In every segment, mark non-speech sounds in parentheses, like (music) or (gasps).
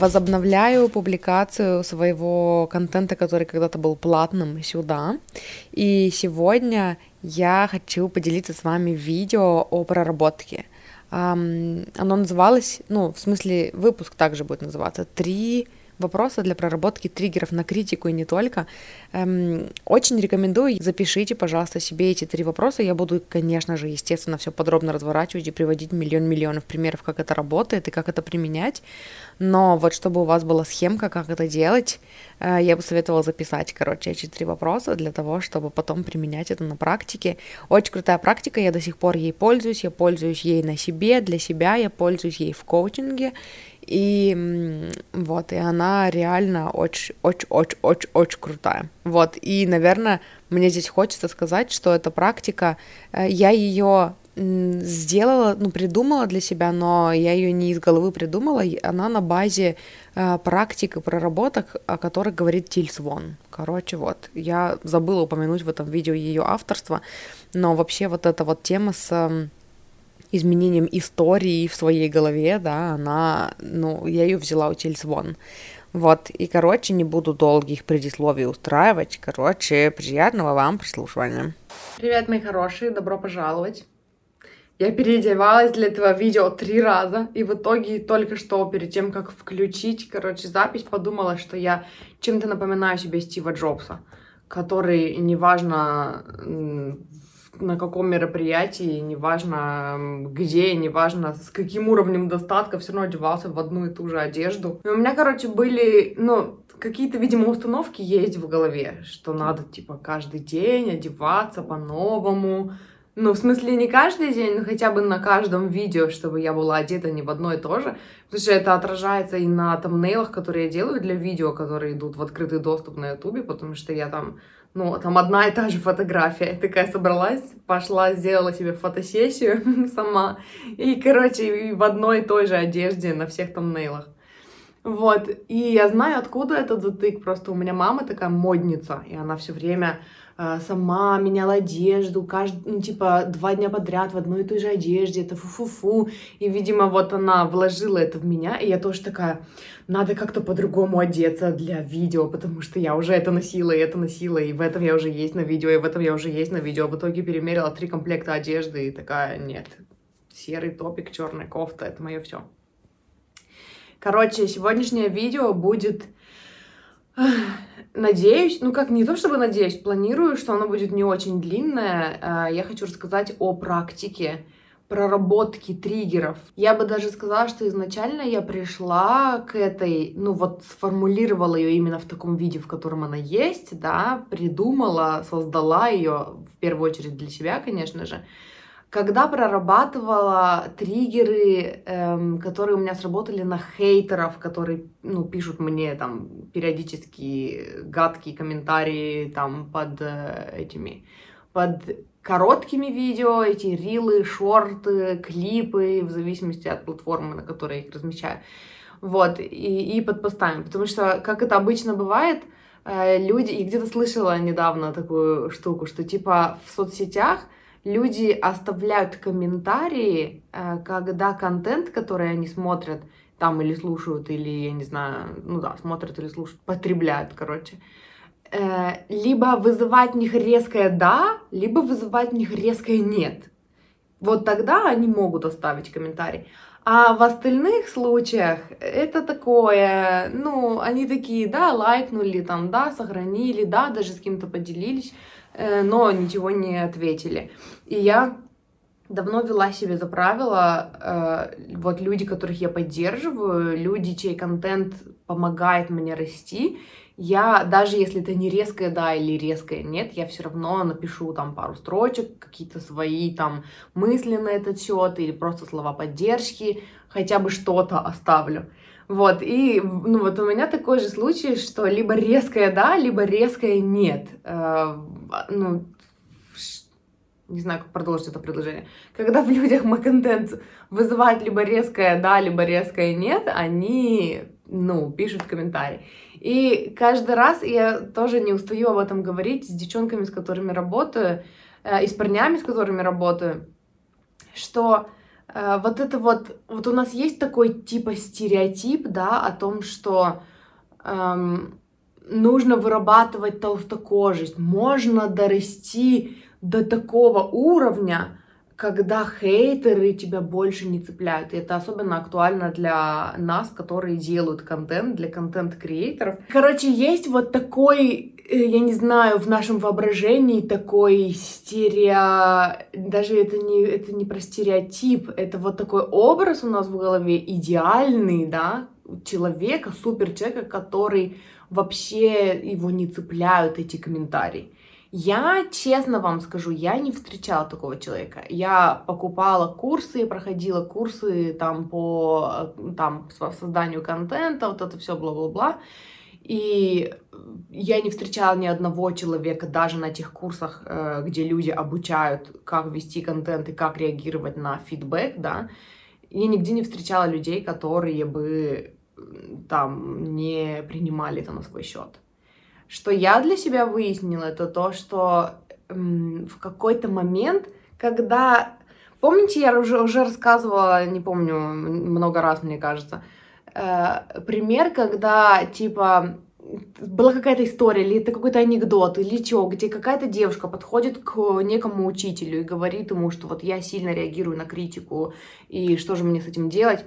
Возобновляю публикацию своего контента, который когда-то был платным, сюда. И сегодня я хочу поделиться с вами видео о проработке. Оно называлось, ну, в смысле, выпуск также будет называться «Три вопроса для проработки триггеров на критику и не только. Эм, очень рекомендую, запишите, пожалуйста, себе эти три вопроса. Я буду, конечно же, естественно, все подробно разворачивать и приводить миллион-миллионов примеров, как это работает и как это применять. Но вот чтобы у вас была схемка, как это делать, э, я бы советовала записать, короче, эти три вопроса для того, чтобы потом применять это на практике. Очень крутая практика, я до сих пор ей пользуюсь, я пользуюсь ей на себе, для себя, я пользуюсь ей в коучинге, и вот, и она реально очень-очень-очень-очень крутая. Вот, и, наверное, мне здесь хочется сказать, что эта практика, э, я ее сделала, ну, придумала для себя, но я ее не из головы придумала, она на базе э, практик и проработок, о которых говорит Тильс Вон. Короче, вот, я забыла упомянуть в этом видео ее авторство, но вообще вот эта вот тема с изменением истории в своей голове, да, она, ну, я ее взяла у Тильсвон. Вот, и, короче, не буду долгих предисловий устраивать. Короче, приятного вам прослушивания. Привет, мои хорошие, добро пожаловать. Я переодевалась для этого видео три раза, и в итоге только что, перед тем, как включить, короче, запись, подумала, что я чем-то напоминаю себе Стива Джобса, который, неважно, на каком мероприятии, неважно где, неважно с каким уровнем достатка, все равно одевался в одну и ту же одежду. И у меня, короче, были, ну, какие-то, видимо, установки есть в голове, что надо, типа, каждый день одеваться по-новому. Ну, в смысле, не каждый день, но хотя бы на каждом видео, чтобы я была одета не в одно и то же. Потому что это отражается и на тамнейлах, которые я делаю для видео, которые идут в открытый доступ на ютубе, потому что я там ну, там одна и та же фотография. Я такая собралась, пошла, сделала себе фотосессию (laughs) сама. И, короче, в одной и той же одежде на всех там нейлах. Вот, и я знаю, откуда этот затык. Просто у меня мама такая модница, и она все время сама меняла одежду, каждый, ну, типа, два дня подряд в одной и той же одежде, это фу-фу-фу. И, видимо, вот она вложила это в меня, и я тоже такая, надо как-то по-другому одеться для видео, потому что я уже это носила, и это носила, и в этом я уже есть на видео, и в этом я уже есть на видео. В итоге перемерила три комплекта одежды, и такая, нет, серый топик, черная кофта, это мое все. Короче, сегодняшнее видео будет... Надеюсь, ну как не то чтобы надеюсь, планирую, что оно будет не очень длинное. А, я хочу рассказать о практике проработки триггеров. Я бы даже сказала, что изначально я пришла к этой, ну вот сформулировала ее именно в таком виде, в котором она есть, да, придумала, создала ее в первую очередь для себя, конечно же когда прорабатывала триггеры, эм, которые у меня сработали на хейтеров, которые, ну, пишут мне там периодически гадкие комментарии там под э, этими, под короткими видео, эти рилы, шорты, клипы, в зависимости от платформы, на которой я их размещаю. Вот, и, и под постами. Потому что, как это обычно бывает, э, люди, и где-то слышала недавно такую штуку, что типа в соцсетях люди оставляют комментарии, э, когда контент, который они смотрят, там или слушают, или, я не знаю, ну да, смотрят или слушают, потребляют, короче, э, либо вызывать в них резкое «да», либо вызывать в них резкое «нет». Вот тогда они могут оставить комментарий. А в остальных случаях это такое, ну, они такие, да, лайкнули, там, да, сохранили, да, даже с кем-то поделились, но ничего не ответили. И я давно вела себе за правило, э, вот люди, которых я поддерживаю, люди, чей контент помогает мне расти, я, даже если это не резкое да или резкое нет, я все равно напишу там пару строчек, какие-то свои там мысли на этот счет или просто слова поддержки, хотя бы что-то оставлю. Вот, и ну, вот у меня такой же случай, что либо резкое да, либо резкое нет. Э, ну, не знаю, как продолжить это предложение, когда в людях мой контент вызывает либо резкое да, либо резкое нет, они, ну, пишут комментарии. И каждый раз я тоже не устаю об этом говорить с девчонками, с которыми работаю, э, и с парнями, с которыми работаю, что вот это вот, вот у нас есть такой типа стереотип, да, о том, что эм, нужно вырабатывать толстокожесть, можно дорасти до такого уровня, когда хейтеры тебя больше не цепляют. И это особенно актуально для нас, которые делают контент, для контент-креаторов. Короче, есть вот такой, э, я не знаю, в нашем воображении такой стерео... Даже это не, это не про стереотип, это вот такой образ у нас в голове идеальный, да, человека, супер человека, который вообще его не цепляют эти комментарии. Я, честно вам скажу, я не встречала такого человека. Я покупала курсы, проходила курсы там по там, созданию контента, вот это все бла-бла-бла. И я не встречала ни одного человека даже на тех курсах, э, где люди обучают, как вести контент и как реагировать на фидбэк, да. Я нигде не встречала людей, которые бы там не принимали это на свой счет. Что я для себя выяснила, это то, что в какой-то момент, когда... Помните, я уже, уже рассказывала, не помню, много раз, мне кажется, э, пример, когда, типа, была какая-то история, или это какой-то анекдот, или что, где какая-то девушка подходит к некому учителю и говорит ему, что вот я сильно реагирую на критику, и что же мне с этим делать?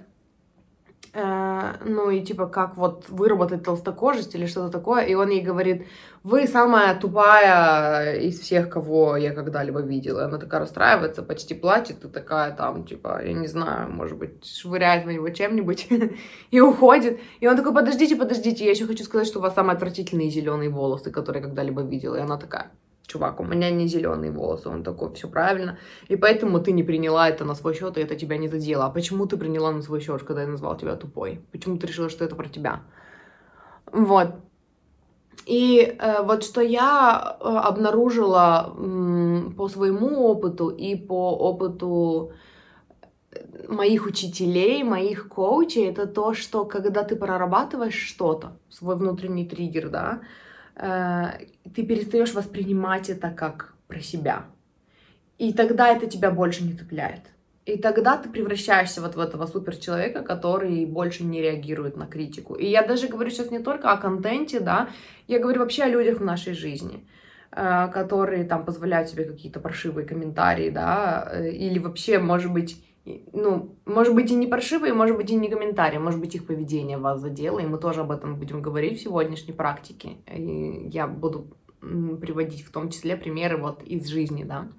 Э, ну и типа как вот выработать толстокожесть или что-то такое, и он ей говорит, вы самая тупая из всех, кого я когда-либо видела. Она такая расстраивается, почти плачет, и такая там, типа, я не знаю, может быть, швыряет в него чем-нибудь (laughs) и уходит. И он такой, подождите, подождите, я еще хочу сказать, что у вас самые отвратительные зеленые волосы, которые я когда-либо видела. И она такая, чувак, у меня не зеленые волосы, он такой, все правильно, и поэтому ты не приняла это на свой счет, и это тебя не задело. А почему ты приняла на свой счет, когда я назвал тебя тупой? Почему ты решила, что это про тебя? Вот. И э, вот что я э, обнаружила э, по своему опыту и по опыту моих учителей, моих коучей, это то, что когда ты прорабатываешь что-то, свой внутренний триггер, да, Э, ты перестаешь воспринимать это как про себя. И тогда это тебя больше не цепляет. И тогда ты превращаешься вот в этого суперчеловека, который больше не реагирует на критику. И я даже говорю сейчас не только о контенте, да, я говорю вообще о людях в нашей жизни, э, которые там позволяют себе какие-то паршивые комментарии, да, э, или вообще, может быть, ну, может быть, и не паршивые, может быть, и не комментарии, может быть, их поведение вас задело, и мы тоже об этом будем говорить в сегодняшней практике. И я буду приводить в том числе примеры вот из жизни, да.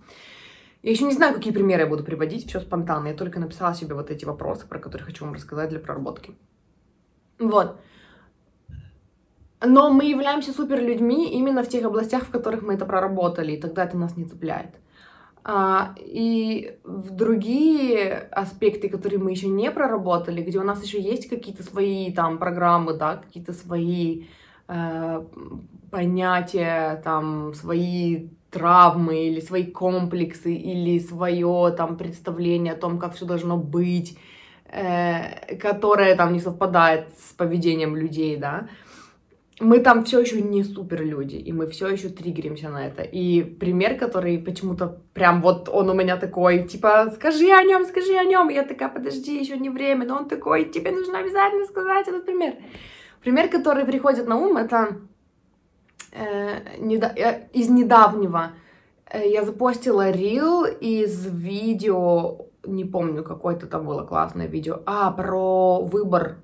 Я еще не знаю, какие примеры я буду приводить, все спонтанно. Я только написала себе вот эти вопросы, про которые хочу вам рассказать для проработки. Вот. Но мы являемся супер людьми именно в тех областях, в которых мы это проработали, и тогда это нас не цепляет. А, и в другие аспекты, которые мы еще не проработали, где у нас еще есть какие-то свои там программы, да, какие-то свои э, понятия, там, свои травмы или свои комплексы или свое там представление о том, как все должно быть, э, которое там не совпадает с поведением людей, да, мы там все еще не супер люди, и мы все еще триггеримся на это. И пример, который почему-то прям вот он у меня такой, типа, скажи о нем, скажи о нем. Я такая, подожди, еще не время. Но он такой, тебе нужно обязательно сказать этот пример. Пример, который приходит на ум, это э, недо... э, из недавнего. Э, я запостила рил из видео, не помню, какое-то там было классное видео, а, про выбор,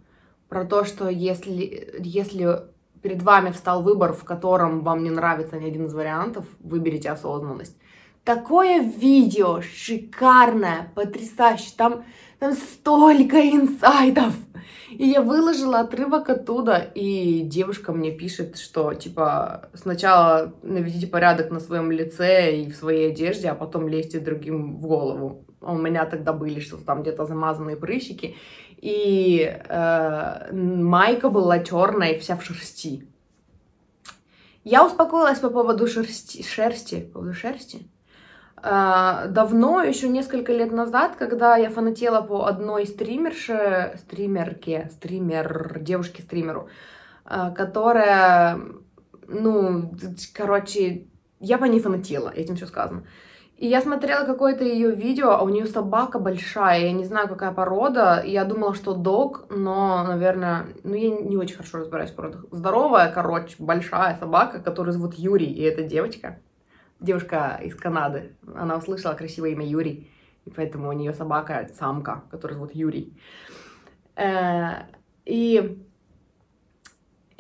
про то, что если, если перед вами встал выбор, в котором вам не нравится ни один из вариантов, выберите осознанность. Такое видео шикарное, потрясающее, там, там столько инсайдов. И я выложила отрывок оттуда, и девушка мне пишет, что, типа, сначала наведите порядок на своем лице и в своей одежде, а потом лезьте другим в голову. У меня тогда были что-то там где-то замазанные прыщики и э, майка была черная, вся в шерсти. Я успокоилась по поводу шерсти, шерсти, по поводу шерсти. А, давно, еще несколько лет назад, когда я фанатела по одной стримерше, стримерке, стример, девушке-стримеру, а, которая, ну, короче, я по ней фанатела, этим все сказано. И я смотрела какое-то ее видео, а у нее собака большая, я не знаю, какая порода, и я думала, что дог, но, наверное, ну, я не очень хорошо разбираюсь в породах. Здоровая, короче, большая собака, которую зовут Юрий, и это девочка девушка из Канады, она услышала красивое имя Юрий, и поэтому у нее собака самка, которая зовут Юрий. Э, и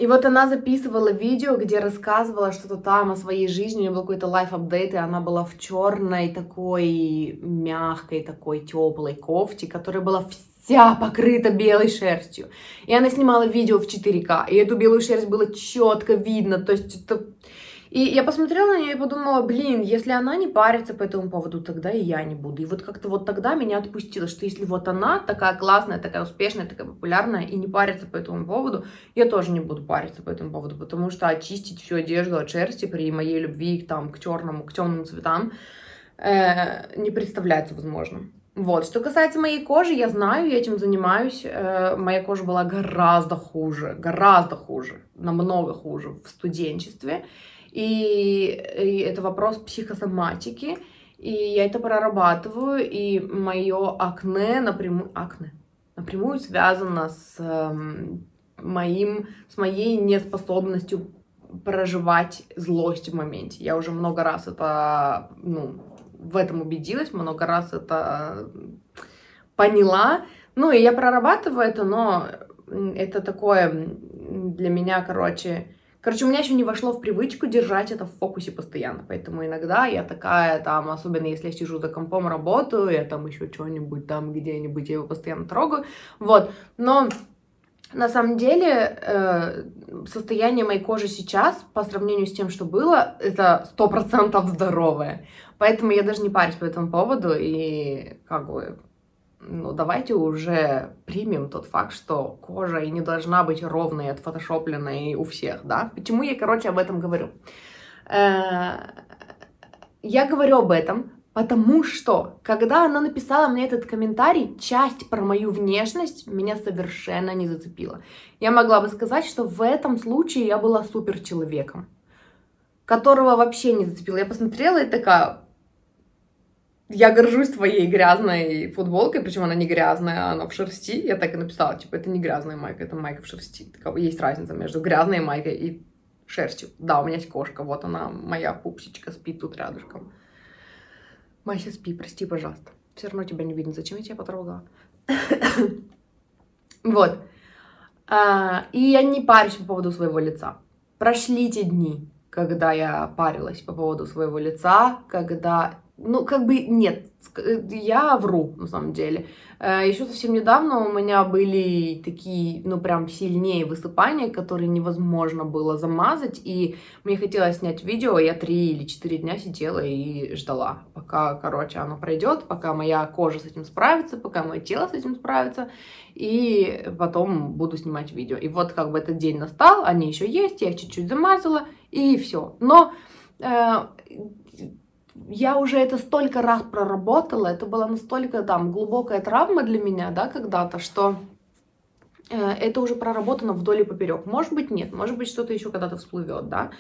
и вот она записывала видео, где рассказывала что-то там о своей жизни, у нее был какой-то лайф-апдейт, и она была в черной такой мягкой, такой теплой кофте, которая была вся покрыта белой шерстью. И она снимала видео в 4К, и эту белую шерсть было четко видно, то есть это и я посмотрела на нее и подумала, блин, если она не парится по этому поводу, тогда и я не буду. И вот как-то вот тогда меня отпустило, что если вот она такая классная, такая успешная, такая популярная и не парится по этому поводу, я тоже не буду париться по этому поводу, потому что очистить всю одежду от шерсти при моей любви там, к черному, к темным цветам э, не представляется возможным. Вот, что касается моей кожи, я знаю, я этим занимаюсь. Э, моя кожа была гораздо хуже, гораздо хуже, намного хуже в студенчестве. И, и это вопрос психосоматики, и я это прорабатываю, и мое акне напрямую, акне, напрямую связано с эм, моим, с моей неспособностью проживать злость в моменте. Я уже много раз это, ну, в этом убедилась, много раз это поняла. Ну, и я прорабатываю это, но это такое для меня, короче, Короче, у меня еще не вошло в привычку держать это в фокусе постоянно, поэтому иногда я такая там, особенно если я сижу за компом, работаю, я там еще что-нибудь там где-нибудь, я его постоянно трогаю, вот, но на самом деле э, состояние моей кожи сейчас по сравнению с тем, что было, это сто процентов здоровое, поэтому я даже не парюсь по этому поводу и как бы ну, давайте уже примем тот факт, что кожа и не должна быть ровной, отфотошопленной у всех, да? Почему я, короче, об этом говорю? Э, я говорю об этом, потому что, когда она написала мне этот комментарий, часть про мою внешность меня совершенно не зацепила. Я могла бы сказать, что в этом случае я была супер человеком, которого вообще не зацепила. Я посмотрела и такая, я горжусь твоей грязной футболкой, причем она не грязная, она в шерсти. Я так и написала, типа, это не грязная майка, это майка в шерсти. Есть разница между грязной майкой и шерстью. Да, у меня есть кошка, вот она, моя пупсичка, спит тут рядышком. Мася, спи, прости, пожалуйста. Все равно тебя не видно, зачем я тебя потрогала? (coughs) вот. А, и я не парюсь по поводу своего лица. Прошли те дни, когда я парилась по поводу своего лица, когда ну, как бы нет, э, я вру, на самом деле. Э, Еще совсем недавно у меня были такие, ну, прям сильнее высыпания, которые невозможно было замазать, и мне хотелось снять видео, я три или четыре дня сидела и ждала, пока, короче, оно пройдет, пока моя кожа с этим справится, пока мое тело с этим справится, и потом буду снимать видео. И вот как бы этот день настал, они еще есть, я их чуть-чуть замазала, и все. Но э, я уже это столько раз проработала, это была настолько там глубокая травма для меня, да, когда-то, что э, это уже проработано вдоль и поперек. Может быть, нет, может быть, что-то еще когда-то всплывет, да,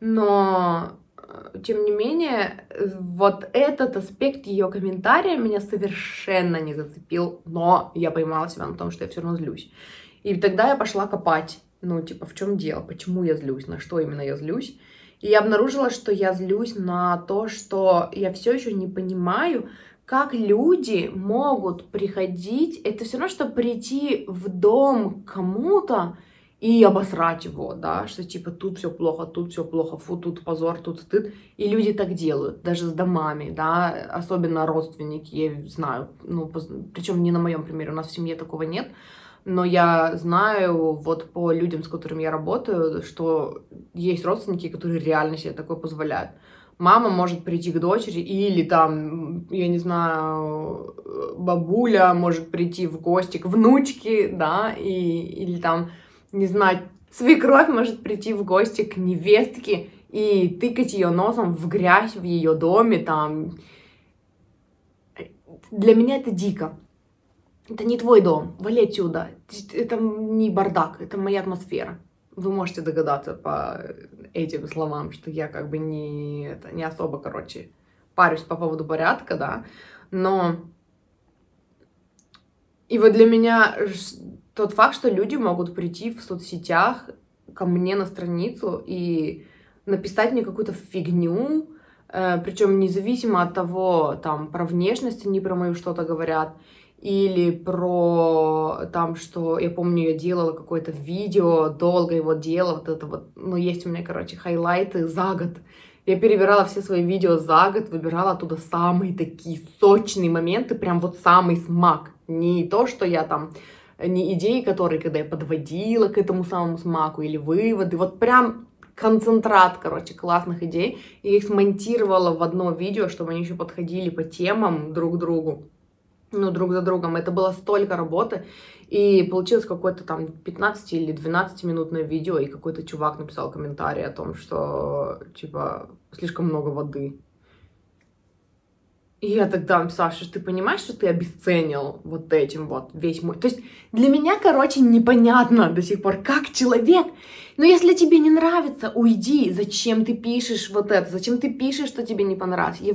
но э, тем не менее, вот этот аспект ее комментария меня совершенно не зацепил, но я поймала себя на том, что я все равно злюсь. И тогда я пошла копать, ну, типа, в чем дело, почему я злюсь, на что именно я злюсь. И я обнаружила, что я злюсь на то, что я все еще не понимаю, как люди могут приходить. Это все равно, что прийти в дом кому-то и обосрать его, да, что типа тут все плохо, тут все плохо, фу, тут позор, тут стыд. И люди так делают, даже с домами, да, особенно родственники, я знаю, ну, причем не на моем примере, у нас в семье такого нет, но я знаю вот по людям, с которыми я работаю, что есть родственники, которые реально себе такое позволяют. Мама может прийти к дочери, или там, я не знаю, бабуля может прийти в гости к внучке, да, и, или там, не знаю, свекровь может прийти в гости к невестке и тыкать ее носом в грязь в ее доме, там, для меня это дико. Это не твой дом, вали отсюда. Это не бардак, это моя атмосфера. Вы можете догадаться по этим словам, что я как бы не, это, не особо, короче, парюсь по поводу порядка, да, но и вот для меня тот факт, что люди могут прийти в соцсетях ко мне на страницу и написать мне какую-то фигню, э, причем независимо от того, там, про внешность они про мою что-то говорят, или про там, что я помню, я делала какое-то видео, долго его делала, вот это вот, ну, есть у меня, короче, хайлайты за год. Я перебирала все свои видео за год, выбирала оттуда самые такие сочные моменты, прям вот самый смак. Не то, что я там, не идеи, которые, когда я подводила к этому самому смаку, или выводы, вот прям концентрат, короче, классных идей. И их смонтировала в одно видео, чтобы они еще подходили по темам друг к другу ну, друг за другом. Это было столько работы. И получилось какое-то там 15 или 12 минутное видео, и какой-то чувак написал комментарий о том, что, типа, слишком много воды. И я тогда написала, что ты понимаешь, что ты обесценил вот этим вот весь мой... То есть для меня, короче, непонятно до сих пор, как человек. Но если тебе не нравится, уйди. Зачем ты пишешь вот это? Зачем ты пишешь, что тебе не понравилось? Я...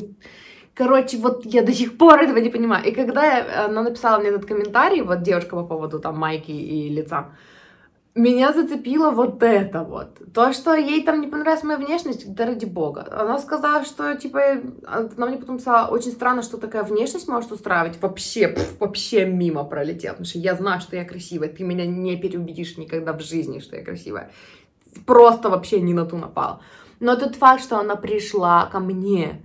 Короче, вот я до сих пор этого не понимаю. И когда она написала мне этот комментарий, вот девушка по поводу там майки и лица, меня зацепило вот это вот. То, что ей там не понравилась моя внешность, да ради бога. Она сказала, что, типа, она мне потом сказала, очень странно, что такая внешность может устраивать. Вообще, пф, вообще мимо пролетел. Потому что я знаю, что я красивая. Ты меня не переубедишь никогда в жизни, что я красивая. Просто вообще не на ту напал. Но тот факт, что она пришла ко мне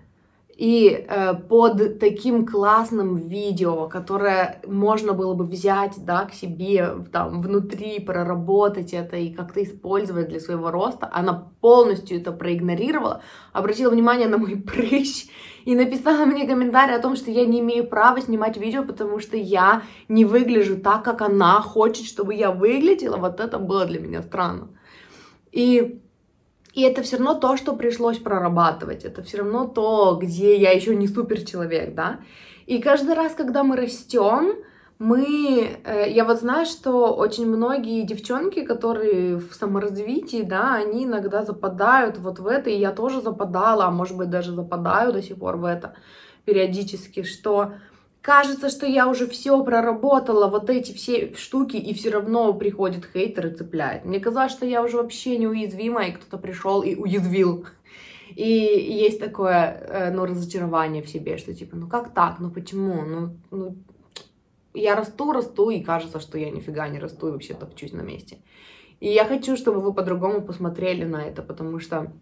и э, под таким классным видео, которое можно было бы взять, да, к себе, там, внутри, проработать это и как-то использовать для своего роста, она полностью это проигнорировала, обратила внимание на мой (laughs) прыщ и написала мне комментарий о том, что я не имею права снимать видео, потому что я не выгляжу так, как она хочет, чтобы я выглядела. Вот это было для меня странно. И и это все равно то, что пришлось прорабатывать. Это все равно то, где я еще не супер человек, да. И каждый раз, когда мы растем, мы, э, я вот знаю, что очень многие девчонки, которые в саморазвитии, да, они иногда западают вот в это, и я тоже западала, а может быть даже западаю до сих пор в это периодически, что кажется, что я уже все проработала, вот эти все штуки, и все равно приходит хейтер и цепляет. Мне казалось, что я уже вообще неуязвима, и кто-то пришел и уязвил. И есть такое, э, ну, разочарование в себе, что типа, ну как так, ну почему, ну, ну я расту, расту, и кажется, что я нифига не расту, и вообще топчусь на месте. И я хочу, чтобы вы по-другому посмотрели на это, потому что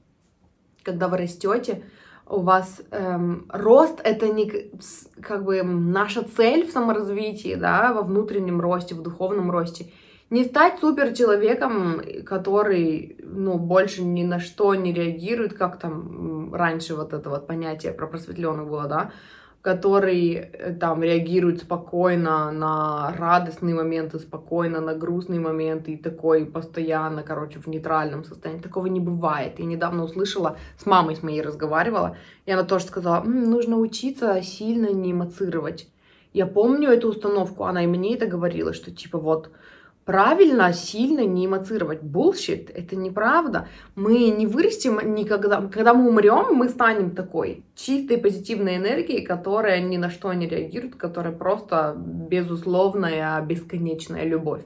когда вы растете, у вас эм, рост это не как бы наша цель в саморазвитии, да, во внутреннем росте, в духовном росте. Не стать супер человеком, который, ну, больше ни на что не реагирует, как там раньше вот это вот понятие про просветленных было, да, который э, там реагирует спокойно на радостные моменты, спокойно на грустные моменты и такой постоянно, короче, в нейтральном состоянии. Такого не бывает. Я недавно услышала, с мамой с моей разговаривала, и она тоже сказала, М, нужно учиться сильно не эмоцировать. Я помню эту установку, она и мне это говорила, что типа вот правильно сильно не эмоцировать. Bullshit, это неправда. Мы не вырастем никогда. Когда мы умрем, мы станем такой чистой позитивной энергией, которая ни на что не реагирует, которая просто безусловная, бесконечная любовь.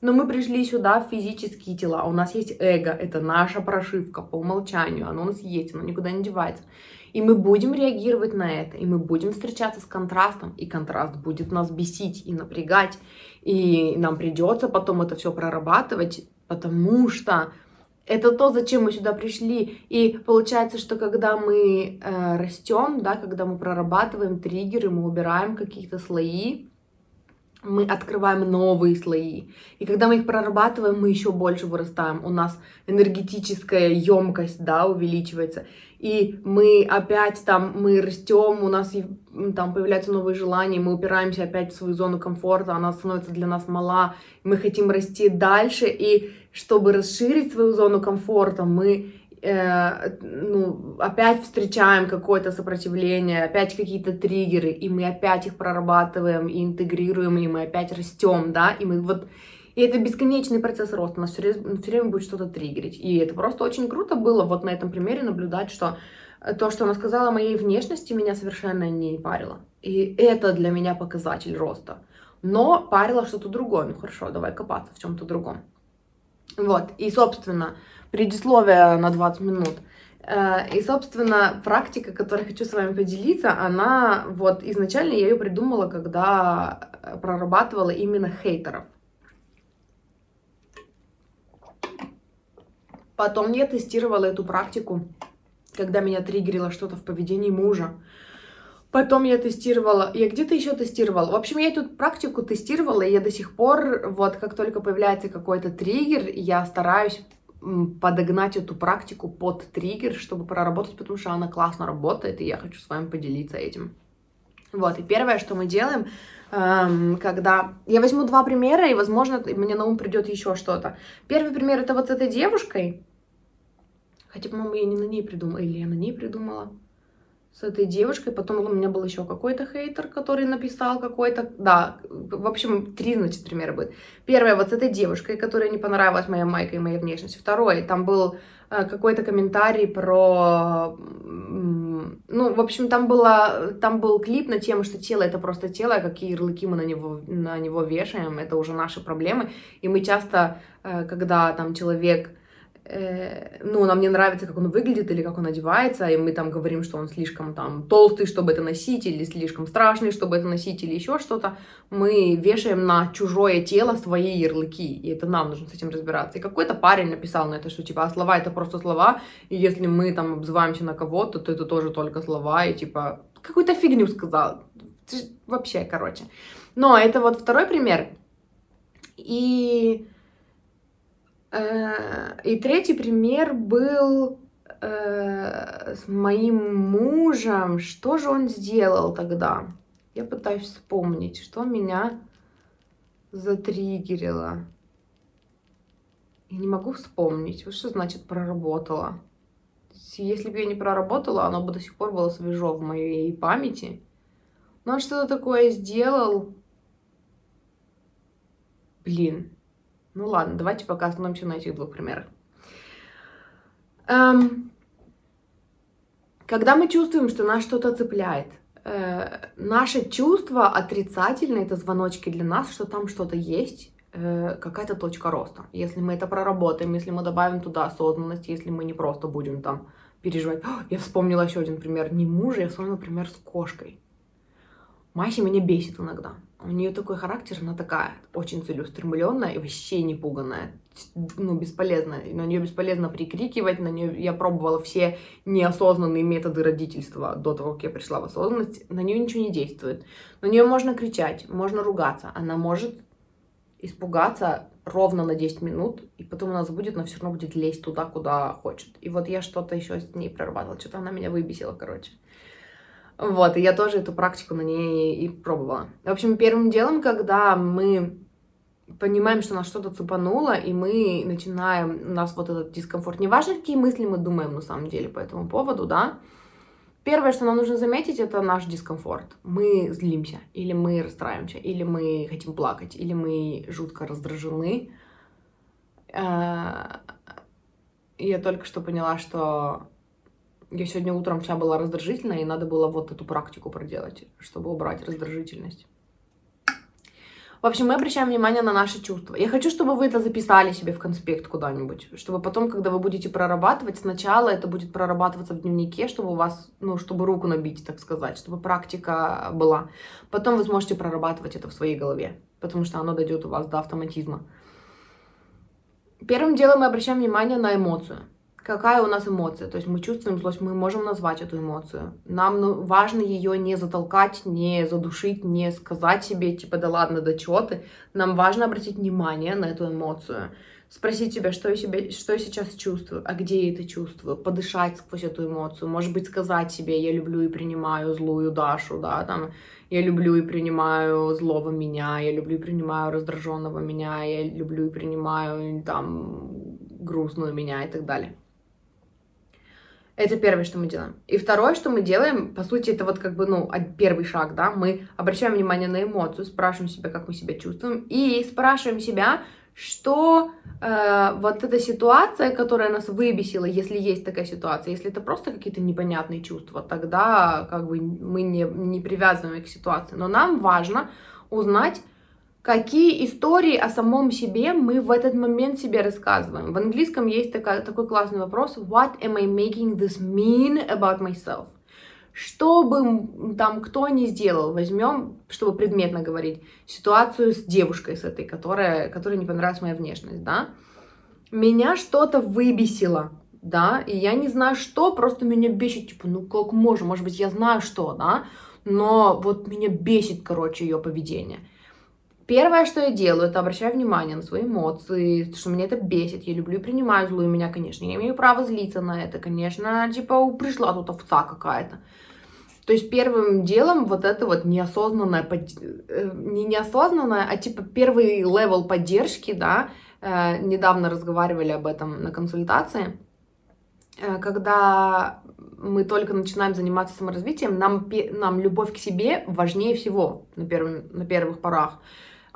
Но мы пришли сюда в физические тела. У нас есть эго, это наша прошивка по умолчанию. Оно у нас есть, оно никуда не девается. И мы будем реагировать на это, и мы будем встречаться с контрастом, и контраст будет нас бесить и напрягать, и нам придется потом это все прорабатывать, потому что это то, зачем мы сюда пришли. И получается, что когда мы э, растем, да, когда мы прорабатываем триггеры, мы убираем какие-то слои, мы открываем новые слои. И когда мы их прорабатываем, мы еще больше вырастаем. У нас энергетическая емкость, да, увеличивается. И мы опять там, мы растем, у нас там появляются новые желания, мы упираемся опять в свою зону комфорта, она становится для нас мала, мы хотим расти дальше, и чтобы расширить свою зону комфорта, мы э, ну, опять встречаем какое-то сопротивление, опять какие-то триггеры, и мы опять их прорабатываем и интегрируем, и мы опять растем, да, и мы вот и это бесконечный процесс роста, нас все время, все время будет что-то триггерить. И это просто очень круто было вот на этом примере наблюдать, что то, что она сказала о моей внешности, меня совершенно не парило. И это для меня показатель роста. Но парило что-то другое. Ну хорошо, давай копаться в чем-то другом. Вот, и, собственно, предисловие на 20 минут. Э, и, собственно, практика, которой хочу с вами поделиться, она вот изначально я ее придумала, когда прорабатывала именно хейтеров. Потом я тестировала эту практику, когда меня триггерило что-то в поведении мужа. Потом я тестировала, я где-то еще тестировала. В общем, я эту практику тестировала, и я до сих пор, вот как только появляется какой-то триггер, я стараюсь подогнать эту практику под триггер, чтобы проработать, потому что она классно работает, и я хочу с вами поделиться этим. Вот, и первое, что мы делаем, эм, когда... Я возьму два примера, и, возможно, мне на ум придет еще что-то. Первый пример — это вот с этой девушкой. Хотя, по-моему, я не на ней придумала, или я на ней придумала с этой девушкой. Потом у меня был еще какой-то хейтер, который написал какой-то... Да, в общем, три, значит, примера будет. Первое, вот с этой девушкой, которая не понравилась моя майка и моя внешность. Второй, там был э, какой-то комментарий про... Ну, в общем, там, было, там был клип на тему, что тело — это просто тело, а какие ярлыки мы на него, на него вешаем, это уже наши проблемы. И мы часто, э, когда там человек ну, нам не нравится, как он выглядит или как он одевается, и мы там говорим, что он слишком там толстый, чтобы это носить, или слишком страшный, чтобы это носить, или еще что-то, мы вешаем на чужое тело свои ярлыки, и это нам нужно с этим разбираться. И какой-то парень написал на это, что типа, а слова это просто слова, и если мы там обзываемся на кого-то, то это тоже только слова, и типа, какую-то фигню сказал. Вообще, короче. Но это вот второй пример. И Э, и третий пример был э, с моим мужем. Что же он сделал тогда? Я пытаюсь вспомнить, что меня затриггерило. Я не могу вспомнить. Что значит проработала? Если бы я не проработала, оно бы до сих пор было свежо в моей памяти. Но он что-то такое сделал. Блин, ну ладно, давайте пока остановимся на этих двух примерах. Эм, когда мы чувствуем, что нас что-то цепляет, э, наше чувство отрицательное, это звоночки для нас, что там что-то есть, э, какая-то точка роста. Если мы это проработаем, если мы добавим туда осознанность, если мы не просто будем там переживать. Я вспомнила еще один пример. Не мужа, я вспомнила пример с кошкой. Мася меня бесит иногда. У нее такой характер, она такая очень целеустремленная и вообще не пуганная. Ну, бесполезно. На нее бесполезно прикрикивать, на нее я пробовала все неосознанные методы родительства до того, как я пришла в осознанность. На нее ничего не действует. На нее можно кричать, можно ругаться. Она может испугаться ровно на 10 минут, и потом она забудет, но все равно будет лезть туда, куда хочет. И вот я что-то еще с ней прорабатывала, что-то она меня выбесила, короче. Вот, и я тоже эту практику на ней и пробовала. В общем, первым делом, когда мы понимаем, что нас что-то цепануло, и мы начинаем, у нас вот этот дискомфорт, неважно, какие мысли мы думаем на самом деле по этому поводу, да, Первое, что нам нужно заметить, это наш дискомфорт. Мы злимся, или мы расстраиваемся, или мы хотим плакать, или мы жутко раздражены. Э, я только что поняла, что я сегодня утром вся была раздражительная, и надо было вот эту практику проделать, чтобы убрать раздражительность. В общем, мы обращаем внимание на наши чувства. Я хочу, чтобы вы это записали себе в конспект куда-нибудь, чтобы потом, когда вы будете прорабатывать, сначала это будет прорабатываться в дневнике, чтобы у вас, ну, чтобы руку набить, так сказать, чтобы практика была. Потом вы сможете прорабатывать это в своей голове, потому что оно дойдет у вас до автоматизма. Первым делом мы обращаем внимание на эмоцию какая у нас эмоция. То есть мы чувствуем злость, мы можем назвать эту эмоцию. Нам ну, важно ее не затолкать, не задушить, не сказать себе, типа, да ладно, да чего ты. Нам важно обратить внимание на эту эмоцию. Спросить себя, что я, себе, что я сейчас чувствую, а где я это чувствую, подышать сквозь эту эмоцию, может быть, сказать себе, я люблю и принимаю злую Дашу, да, там, я люблю и принимаю злого меня, я люблю и принимаю раздраженного меня, я люблю и принимаю, там, грустную меня и так далее. Это первое, что мы делаем. И второе, что мы делаем, по сути, это вот как бы, ну, первый шаг, да, мы обращаем внимание на эмоцию, спрашиваем себя, как мы себя чувствуем, и спрашиваем себя, что э, вот эта ситуация, которая нас выбесила, если есть такая ситуация, если это просто какие-то непонятные чувства, тогда как бы мы не, не привязываем их к ситуации. Но нам важно узнать, какие истории о самом себе мы в этот момент себе рассказываем. В английском есть такая, такой классный вопрос «What am I making this mean about myself?» Что бы там кто ни сделал, возьмем, чтобы предметно говорить, ситуацию с девушкой с этой, которая, которой не понравилась моя внешность, да? Меня что-то выбесило, да, и я не знаю что, просто меня бесит, типа, ну как можно, может быть, я знаю что, да, но вот меня бесит, короче, ее поведение. Первое, что я делаю, это обращаю внимание на свои эмоции, что меня это бесит, я люблю и принимаю злую меня, конечно, я имею право злиться на это, конечно, типа, пришла тут овца какая-то. То есть первым делом вот это вот неосознанное, э, не неосознанное, а типа первый level поддержки, да, э, недавно разговаривали об этом на консультации, э, когда мы только начинаем заниматься саморазвитием, нам, нам любовь к себе важнее всего на, первым, на первых порах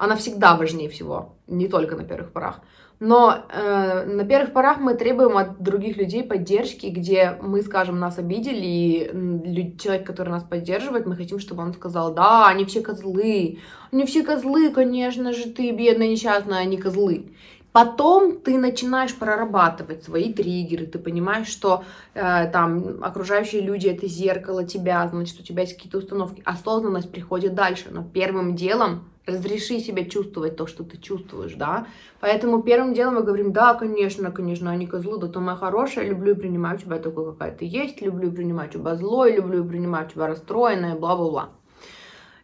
она всегда важнее всего, не только на первых порах. Но э, на первых порах мы требуем от других людей поддержки, где мы, скажем, нас обидели, и человек, который нас поддерживает, мы хотим, чтобы он сказал, да, они все козлы, они все козлы, конечно же, ты бедная, несчастная, они козлы. Потом ты начинаешь прорабатывать свои триггеры, ты понимаешь, что э, там окружающие люди это зеркало тебя, значит, у тебя есть какие-то установки. Осознанность приходит дальше, но первым делом разреши себе чувствовать то, что ты чувствуешь, да. Поэтому первым делом мы говорим, да, конечно, конечно, они козлы, да ты моя хорошая, люблю и принимаю тебя такой, какая ты есть, люблю и принимаю тебя злой, люблю и принимаю тебя расстроенная, бла-бла-бла.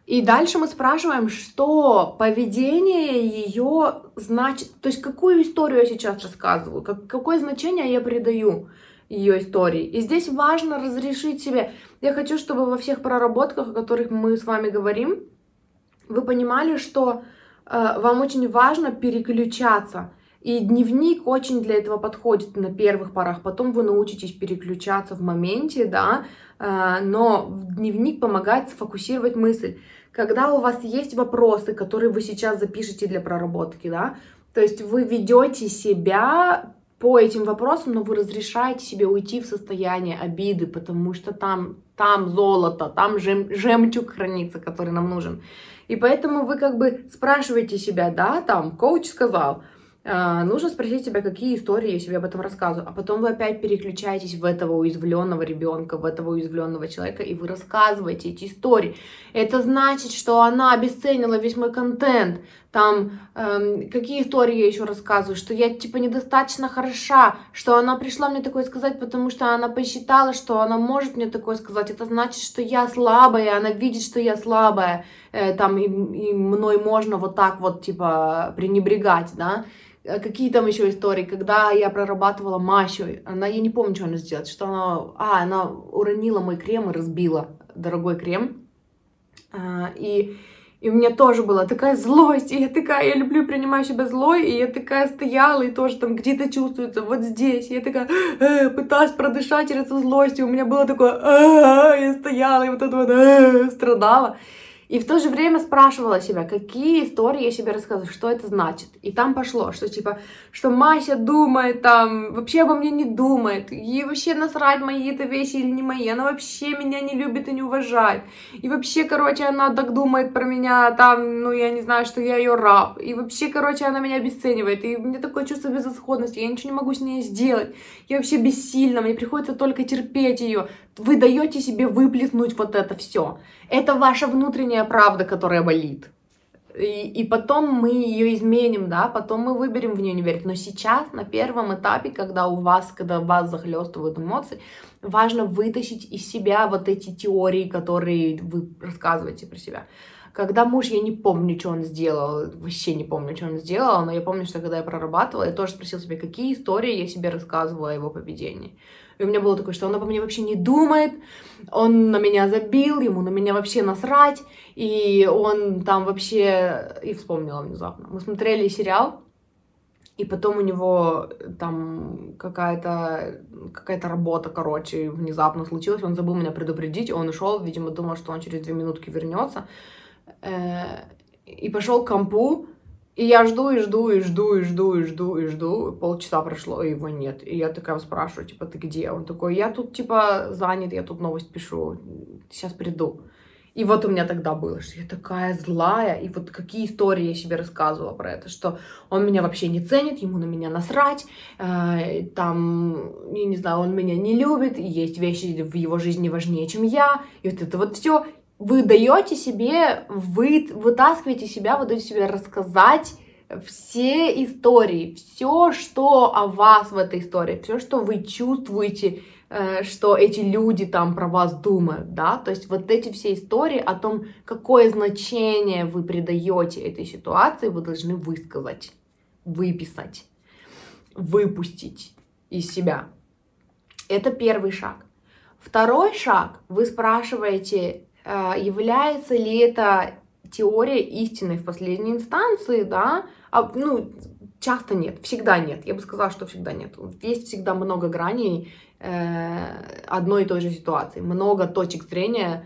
И дальше мы спрашиваем, что поведение ее значит, то есть какую историю я сейчас рассказываю, как, какое значение я придаю ее истории. И здесь важно разрешить себе. Я хочу, чтобы во всех проработках, о которых мы с вами говорим, вы понимали, что э, вам очень важно переключаться. И дневник очень для этого подходит на первых порах. Потом вы научитесь переключаться в моменте, да, э, но дневник помогает сфокусировать мысль. Когда у вас есть вопросы, которые вы сейчас запишете для проработки, да, то есть вы ведете себя по этим вопросам, но вы разрешаете себе уйти в состояние обиды, потому что там, там золото, там жем, жемчуг хранится, который нам нужен. И поэтому вы как бы спрашиваете себя, да, там, коуч сказал, Uh, нужно спросить себя, какие истории я себе об этом рассказываю. А потом вы опять переключаетесь в этого уязвленного ребенка, в этого уязвленного человека, и вы рассказываете эти истории. Это значит, что она обесценила весь мой контент. Там, эм, какие истории я еще рассказываю, что я, типа, недостаточно хороша, что она пришла мне такое сказать, потому что она посчитала, что она может мне такое сказать. Это значит, что я слабая, она видит, что я слабая, э, там, и, и мной можно вот так вот, типа, пренебрегать, да. Э, какие там еще истории, когда я прорабатывала Машу, она, я не помню, что она сделала, что она, а, она уронила мой крем и разбила дорогой крем, а, и, и у меня тоже была такая злость, и я такая, я люблю принимать себя злой, и я такая стояла, и тоже там где-то чувствуется, вот здесь, и я такая э, пыталась продышать через эту злость, и у меня было такое, э, я стояла, и вот это вот э, страдала, и в то же время спрашивала себя, какие истории я себе рассказываю, что это значит. И там пошло, что типа, что Мася думает там, вообще обо мне не думает, ей вообще насрать, мои это вещи или не мои, она вообще меня не любит и не уважает. И вообще, короче, она так думает про меня, там, ну, я не знаю, что я ее раб. И вообще, короче, она меня обесценивает. И у меня такое чувство безысходности, я ничего не могу с ней сделать. Я вообще бессильна, мне приходится только терпеть ее вы даете себе выплеснуть вот это все. Это ваша внутренняя правда, которая болит. И, и потом мы ее изменим, да, потом мы выберем в нее не верить. Но сейчас, на первом этапе, когда у вас, когда вас захлестывают эмоции, важно вытащить из себя вот эти теории, которые вы рассказываете про себя. Когда муж, я не помню, что он сделал, вообще не помню, что он сделал, но я помню, что когда я прорабатывала, я тоже спросила себя, какие истории я себе рассказывала о его поведении. И у меня было такое, что он обо мне вообще не думает, он на меня забил, ему на меня вообще насрать, и он там вообще... И вспомнила внезапно. Мы смотрели сериал, и потом у него там какая-то какая работа, короче, внезапно случилась, он забыл меня предупредить, он ушел, видимо, думал, что он через две минутки вернется, и пошел к компу, и я жду, и жду, и жду, и жду, и жду, и жду. Полчаса прошло, и его нет. И я такая спрашиваю, типа, ты где? Он такой, я тут, типа, занят, я тут новость пишу, сейчас приду. И вот у меня тогда было, что я такая злая, и вот какие истории я себе рассказывала про это, что он меня вообще не ценит, ему на меня насрать, э, там, я не знаю, он меня не любит, есть вещи в его жизни важнее, чем я, и вот это вот все вы даете себе, вы вытаскиваете себя, вы даете себе рассказать все истории, все, что о вас в этой истории, все, что вы чувствуете, э, что эти люди там про вас думают, да, то есть вот эти все истории о том, какое значение вы придаете этой ситуации, вы должны высказать, выписать, выпустить из себя. Это первый шаг. Второй шаг, вы спрашиваете, является ли это теория истины в последней инстанции, да, а, ну, часто нет, всегда нет, я бы сказала, что всегда нет. Есть всегда много граней э, одной и той же ситуации, много точек зрения,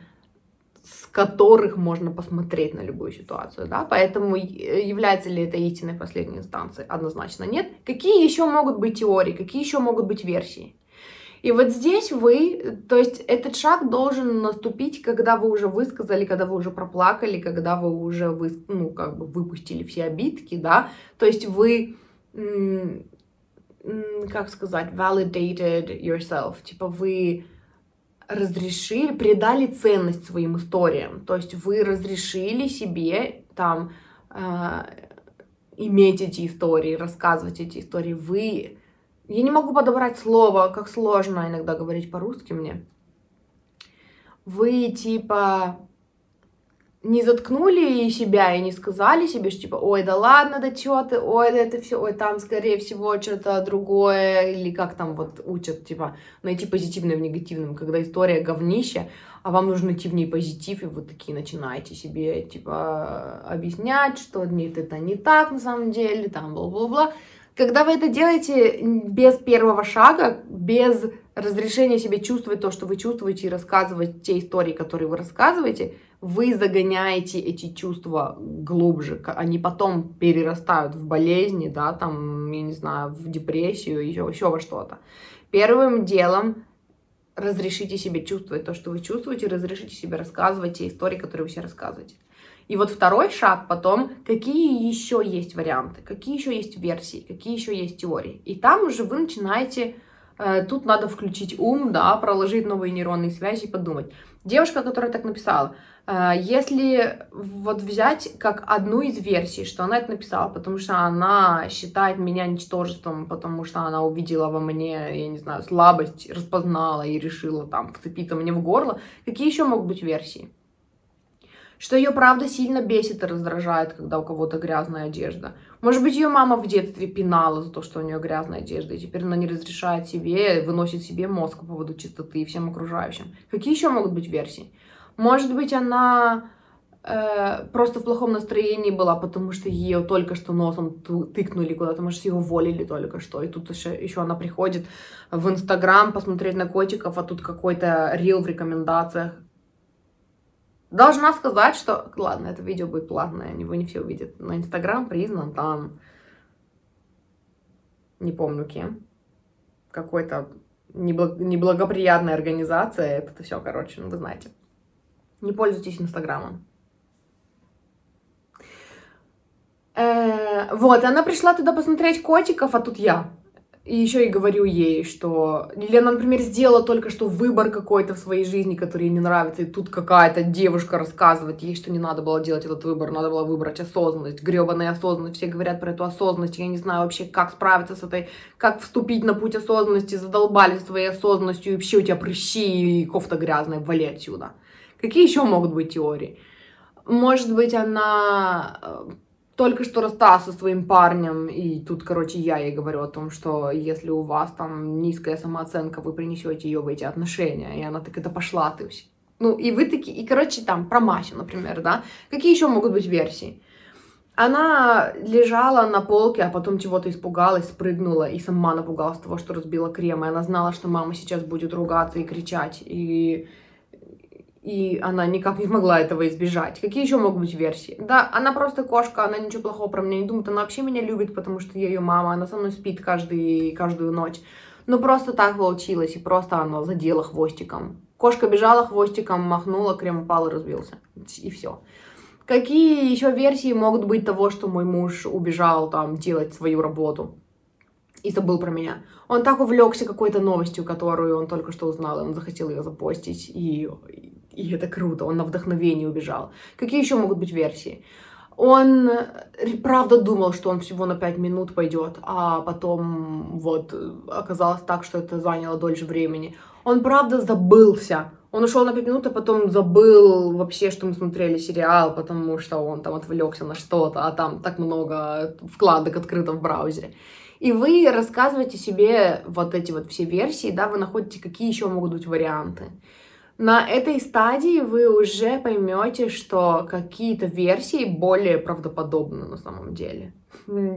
с которых можно посмотреть на любую ситуацию, да, поэтому является ли это истиной последней инстанции? Однозначно нет. Какие еще могут быть теории, какие еще могут быть версии? И вот здесь вы, то есть этот шаг должен наступить, когда вы уже высказали, когда вы уже проплакали, когда вы уже вы, ну, как бы выпустили все обидки, да, то есть вы, как сказать, validated yourself, типа вы разрешили, придали ценность своим историям, то есть вы разрешили себе там э, иметь эти истории, рассказывать эти истории, вы я не могу подобрать слово, как сложно иногда говорить по-русски мне. Вы, типа, не заткнули себя и не сказали себе, что типа, ой, да ладно, да чё ты, ой, да это все, ой, там, скорее всего, что-то другое, или как там вот учат, типа, найти позитивное в негативном, когда история говнища, а вам нужно найти в ней позитив, и вы такие начинаете себе, типа, объяснять, что нет, это не так на самом деле, там, бла-бла-бла, когда вы это делаете без первого шага, без разрешения себе чувствовать то, что вы чувствуете, и рассказывать те истории, которые вы рассказываете, вы загоняете эти чувства глубже, они потом перерастают в болезни, да, там, я не знаю, в депрессию, еще, еще во что-то. Первым делом разрешите себе чувствовать то, что вы чувствуете, разрешите себе рассказывать те истории, которые вы себе рассказываете. И вот второй шаг потом, какие еще есть варианты, какие еще есть версии, какие еще есть теории. И там уже вы начинаете, э, тут надо включить ум, да, проложить новые нейронные связи и подумать. Девушка, которая так написала, э, если вот взять как одну из версий, что она это написала, потому что она считает меня ничтожеством, потому что она увидела во мне, я не знаю, слабость, распознала и решила там вцепиться мне в горло, какие еще могут быть версии? Что ее правда сильно бесит и раздражает, когда у кого-то грязная одежда. Может быть, ее мама в детстве пинала за то, что у нее грязная одежда, и теперь она не разрешает себе, выносит себе мозг по поводу чистоты и всем окружающим. Какие еще могут быть версии? Может быть, она э, просто в плохом настроении была, потому что ее только что носом тыкнули куда-то, может, ее уволили только что, и тут еще, еще она приходит в Инстаграм посмотреть на котиков, а тут какой-то рил в рекомендациях, Должна сказать, что... Ладно, это видео будет платное, его не все увидят. На Инстаграм признан там... Не помню кем. Какой-то неблаг... неблагоприятная организация. Это все, короче, ну вы знаете. Не пользуйтесь Инстаграмом. Э, вот, она пришла туда посмотреть котиков, а тут я. И еще и говорю ей, что... Или она, например, сделала только что выбор какой-то в своей жизни, который ей не нравится, и тут какая-то девушка рассказывает ей, что не надо было делать этот выбор, надо было выбрать осознанность, гребаная осознанность. Все говорят про эту осознанность, я не знаю вообще, как справиться с этой, как вступить на путь осознанности, задолбали своей осознанностью, и вообще у тебя прыщи и кофта грязная, вали отсюда. Какие еще могут быть теории? Может быть, она э, только что расстался со своим парнем, и тут, короче, я ей говорю о том, что если у вас там низкая самооценка, вы принесете ее в эти отношения, и она так это пошла ты все. Ну, и вы такие, и, короче, там, про Масю, например, да, какие еще могут быть версии? Она лежала на полке, а потом чего-то испугалась, спрыгнула и сама напугалась того, что разбила крем. И она знала, что мама сейчас будет ругаться и кричать. И, и она никак не могла этого избежать. Какие еще могут быть версии? Да, она просто кошка, она ничего плохого про меня не думает. Она вообще меня любит, потому что я ее мама. Она со мной спит каждый, каждую ночь. Но просто так получилось, и просто она задела хвостиком. Кошка бежала хвостиком, махнула, крем упал и разбился. И все. Какие еще версии могут быть того, что мой муж убежал там делать свою работу и забыл про меня? Он так увлекся какой-то новостью, которую он только что узнал, и он захотел ее запостить, и, и это круто, он на вдохновение убежал. Какие еще могут быть версии? Он правда думал, что он всего на 5 минут пойдет, а потом вот оказалось так, что это заняло дольше времени. Он правда забылся, он ушел на 5 минут, а потом забыл вообще, что мы смотрели сериал, потому что он там отвлекся на что-то, а там так много вкладок открыто в браузере. И вы рассказываете себе вот эти вот все версии, да, вы находите, какие еще могут быть варианты. На этой стадии вы уже поймете, что какие-то версии более правдоподобны на самом деле,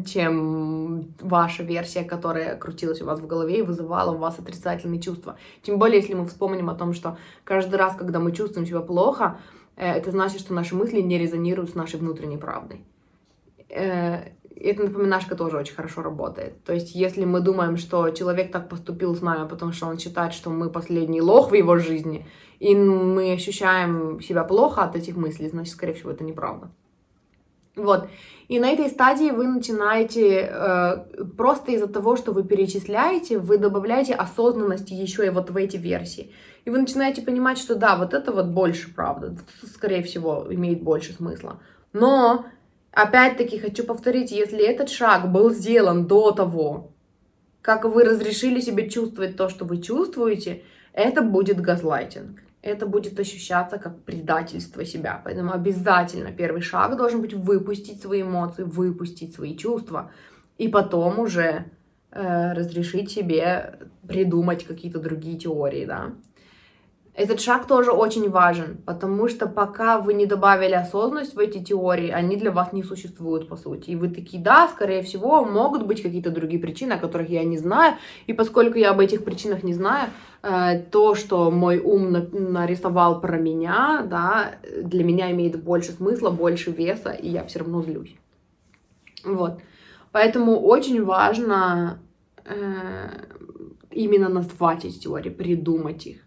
чем ваша версия, которая крутилась у вас в голове и вызывала у вас отрицательные чувства. Тем более, если мы вспомним о том, что каждый раз, когда мы чувствуем себя плохо, э, это значит, что наши мысли не резонируют с нашей внутренней правдой э, эта напоминашка тоже очень хорошо работает. То есть, если мы думаем, что человек так поступил с нами, потому что он считает, что мы последний лох в его жизни, и мы ощущаем себя плохо от этих мыслей, значит, скорее всего, это неправда. Вот. И на этой стадии вы начинаете э, просто из-за того, что вы перечисляете, вы добавляете осознанности еще и вот в эти версии. И вы начинаете понимать, что да, вот это вот больше правда, скорее всего, имеет больше смысла. Но Опять-таки хочу повторить, если этот шаг был сделан до того, как вы разрешили себе чувствовать то, что вы чувствуете, это будет газлайтинг. Это будет ощущаться как предательство себя. Поэтому обязательно первый шаг должен быть выпустить свои эмоции, выпустить свои чувства. И потом уже э, разрешить себе придумать какие-то другие теории, да. Этот шаг тоже очень важен, потому что пока вы не добавили осознанность в эти теории, они для вас не существуют, по сути. И вы такие, да, скорее всего, могут быть какие-то другие причины, о которых я не знаю. И поскольку я об этих причинах не знаю, э, то, что мой ум нарисовал про меня, да, для меня имеет больше смысла, больше веса, и я все равно злюсь. Вот. Поэтому очень важно э, именно назвать эти теории, придумать их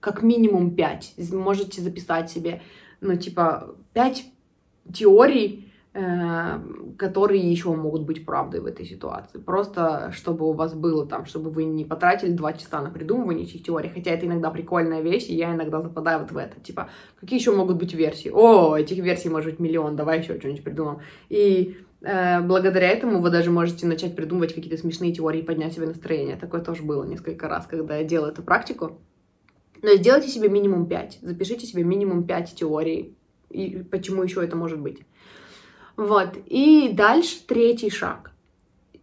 как минимум пять. Можете записать себе, ну, типа, пять теорий, э, которые еще могут быть правдой в этой ситуации. Просто чтобы у вас было там, чтобы вы не потратили два часа на придумывание этих теорий, хотя это иногда прикольная вещь, и я иногда западаю вот в это. Типа, какие еще могут быть версии? О, этих версий может быть миллион, давай еще что-нибудь придумаем. И э, благодаря этому вы даже можете начать придумывать какие-то смешные теории и поднять себе настроение. Такое тоже было несколько раз, когда я делала эту практику. Но сделайте себе минимум 5. Запишите себе минимум 5 теорий. И почему еще это может быть. Вот. И дальше третий шаг.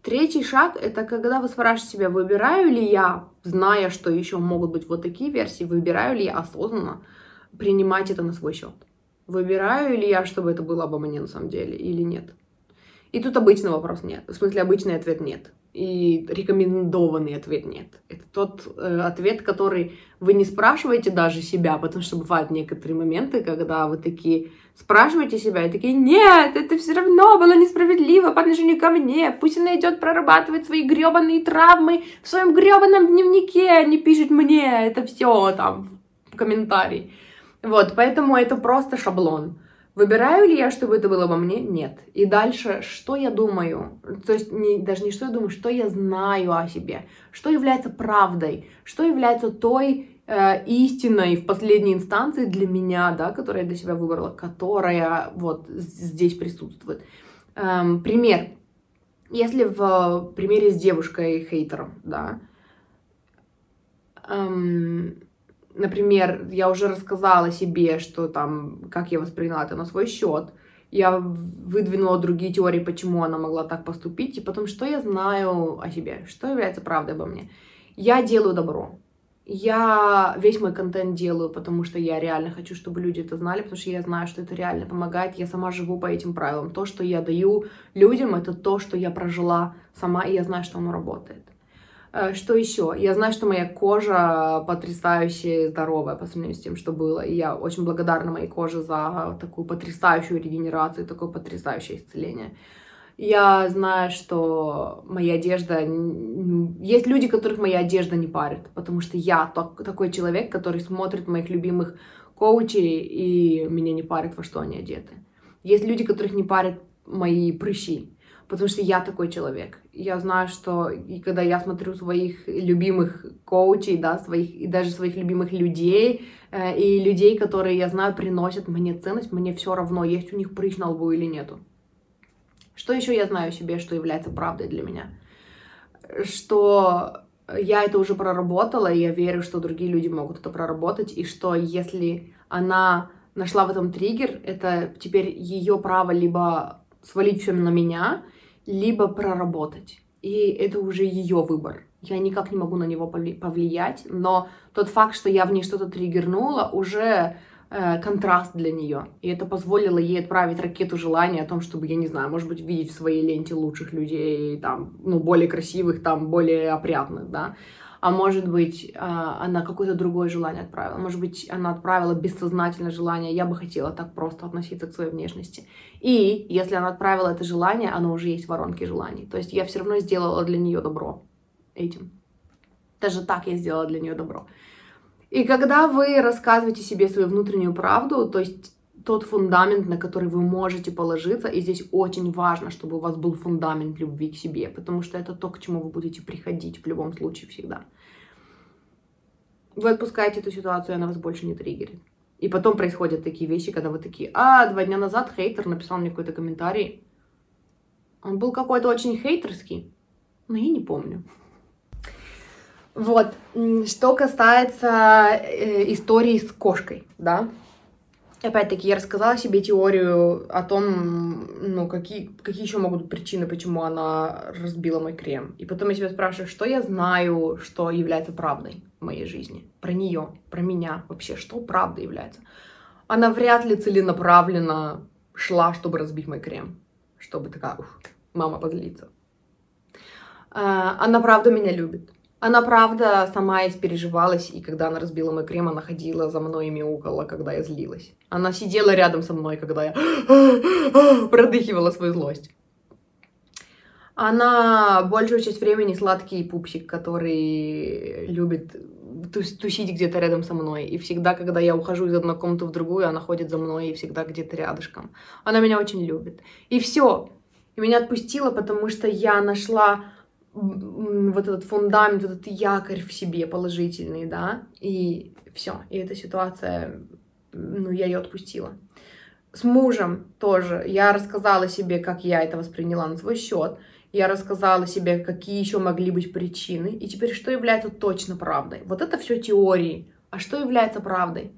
Третий шаг — это когда вы спрашиваете себя, выбираю ли я, зная, что еще могут быть вот такие версии, выбираю ли я осознанно принимать это на свой счет. Выбираю ли я, чтобы это было обо мне на самом деле или нет. И тут обычный вопрос нет. В смысле, обычный ответ нет и рекомендованный ответ нет. Это тот э, ответ, который вы не спрашиваете даже себя, потому что бывают некоторые моменты, когда вы такие спрашиваете себя и такие, нет, это все равно было несправедливо по отношению ко мне, пусть она идет прорабатывать свои гребаные травмы в своем гребаном дневнике, а не пишет мне это все там в комментарии. Вот, поэтому это просто шаблон. Выбираю ли я, чтобы это было обо мне? Нет. И дальше, что я думаю? То есть не, даже не что я думаю, что я знаю о себе, что является правдой, что является той э, истиной в последней инстанции для меня, да, которую я для себя выбрала, которая вот здесь присутствует. Эм, пример. Если в примере с девушкой-хейтером, да, эм, например, я уже рассказала себе, что там, как я восприняла это на свой счет, я выдвинула другие теории, почему она могла так поступить, и потом, что я знаю о себе, что является правдой обо мне. Я делаю добро. Я весь мой контент делаю, потому что я реально хочу, чтобы люди это знали, потому что я знаю, что это реально помогает. Я сама живу по этим правилам. То, что я даю людям, это то, что я прожила сама, и я знаю, что оно работает. Э, что еще? Я знаю, что моя кожа потрясающе здоровая по сравнению с тем, что было. И я очень благодарна моей коже за такую потрясающую регенерацию, такое потрясающее исцеление. Я знаю, что моя одежда... Есть люди, которых моя одежда не парит, потому что я такой человек, который смотрит моих любимых коучей, и меня не парит, во что они одеты. Есть люди, которых не парят мои прыщи, потому что я такой человек. Я знаю, что и когда я смотрю своих любимых коучей, да, своих, и даже своих любимых людей, э, и людей, которые, я знаю, приносят мне ценность, мне все равно, есть у них прыщ на лбу или нету. Что еще я знаю о себе, что является правдой для меня? Что я это уже проработала, и я верю, что другие люди могут это проработать, и что если она нашла в этом триггер, это теперь ее право либо свалить все на меня, либо проработать. И это уже ее выбор. Я никак не могу на него повлиять, но тот факт, что я в ней что-то триггернула, уже Э, контраст для нее. И это позволило ей отправить ракету желания о том, чтобы, я не знаю, может быть, видеть в своей ленте лучших людей, там, ну, более красивых, там, более опрятных, да. А может быть, э, она какое-то другое желание отправила. Может быть, она отправила бессознательное желание. Я бы хотела так просто относиться к своей внешности. И если она отправила это желание, оно уже есть в воронке желаний. То есть я все равно сделала для нее добро этим. Даже так я сделала для нее добро. И когда вы рассказываете себе свою внутреннюю правду, то есть тот фундамент, на который вы можете положиться, и здесь очень важно, чтобы у вас был фундамент любви к себе, потому что это то, к чему вы будете приходить в любом случае всегда. Вы отпускаете эту ситуацию, и она вас больше не триггерит. И потом происходят такие вещи, когда вы такие, а, два дня назад хейтер написал мне какой-то комментарий. Он был какой-то очень хейтерский, но я не помню. Вот, что касается э, истории с кошкой, да, Опять-таки, я рассказала себе теорию о том, ну, какие, какие еще могут быть причины, почему она разбила мой крем. И потом я себя спрашиваю, что я знаю, что является правдой моей жизни. Про нее, про меня вообще, что правда является. Она вряд ли целенаправленно шла, чтобы разбить мой крем. Чтобы такая, ух, мама позлится. А, она правда меня любит. Она, правда, сама испереживалась, и когда она разбила мой крем, она ходила за мной и мяукала, когда я злилась. Она сидела рядом со мной, когда я (gasps) продыхивала свою злость. Она большую часть времени сладкий пупсик, который любит тусить где-то рядом со мной. И всегда, когда я ухожу из одной комнаты в другую, она ходит за мной и всегда где-то рядышком. Она меня очень любит. И все. И меня отпустила, потому что я нашла вот этот фундамент, вот этот якорь в себе положительный, да, и все, и эта ситуация, ну, я ее отпустила. С мужем тоже я рассказала себе, как я это восприняла на свой счет, я рассказала себе, какие еще могли быть причины, и теперь что является точно правдой. Вот это все теории, а что является правдой?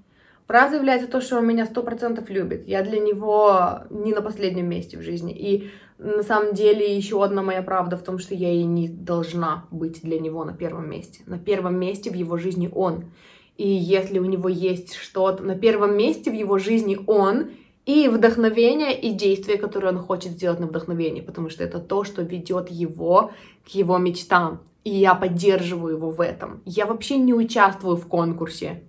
Правда является то, что он меня сто процентов любит. Я для него не на последнем месте в жизни. И на самом деле еще одна моя правда в том, что я и не должна быть для него на первом месте. На первом месте в его жизни он. И если у него есть что-то на первом месте в его жизни он, и вдохновение, и действие, которое он хочет сделать на вдохновении, потому что это то, что ведет его к его мечтам. И я поддерживаю его в этом. Я вообще не участвую в конкурсе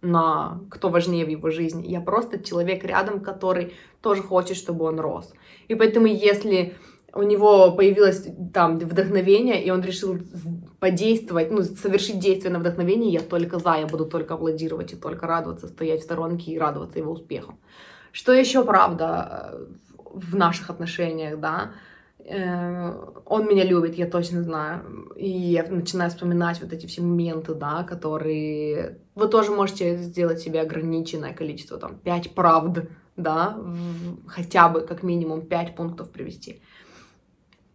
на кто важнее в его жизни. Я просто человек рядом, который тоже хочет, чтобы он рос. И поэтому, если у него появилось там вдохновение, и он решил подействовать, ну, совершить действие на вдохновение, я только за, я буду только аплодировать и только радоваться, стоять в сторонке и радоваться его успеху. Что еще правда э, в наших отношениях, да? Э, он меня любит, я точно знаю. И я начинаю вспоминать вот эти все моменты, да, которые... Вы тоже можете сделать себе ограниченное количество, там, пять правд, да, хотя бы как минимум пять пунктов привести.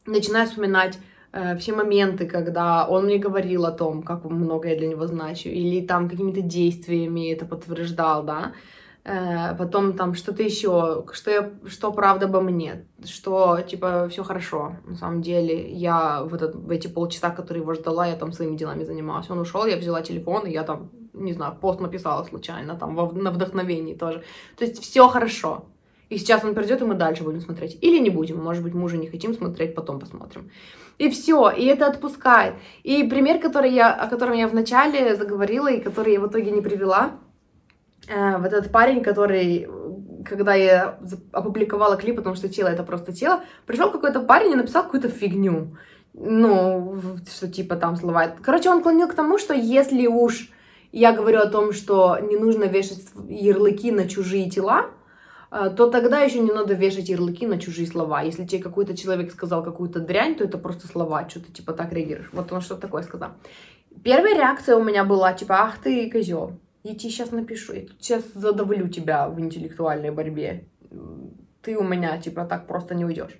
Начинаю вспоминать э, все моменты, когда он мне говорил о том, как много я для него значу, или там какими-то действиями это подтверждал, да, потом там что-то еще, что, я, что правда обо мне, что, типа, все хорошо, на самом деле, я в, этот, в эти полчаса, которые его ждала, я там своими делами занималась, он ушел, я взяла телефон, и я там, не знаю, пост написала случайно, там, во, на вдохновении тоже, то есть все хорошо, и сейчас он придет, и мы дальше будем смотреть. Или не будем, может быть, мы уже не хотим смотреть, потом посмотрим. И все, и это отпускает. И пример, который я, о котором я вначале заговорила, и который я в итоге не привела, э, вот этот парень, который, когда я опубликовала клип, потому что тело это просто тело, пришел какой-то парень и написал какую-то фигню. Ну, что типа там слова. Короче, он клонил к тому, что если уж я говорю о том, что не нужно вешать ярлыки на чужие тела, э, то тогда еще не надо вешать ярлыки на чужие слова. Если тебе какой-то человек сказал какую-то дрянь, то это просто слова, что ты типа так реагируешь. Вот он что-то такое сказал. Первая реакция у меня была типа, ах ты козел. Я тебе сейчас напишу, я сейчас задавлю тебя в интеллектуальной борьбе. Ты у меня, типа, так просто не уйдешь.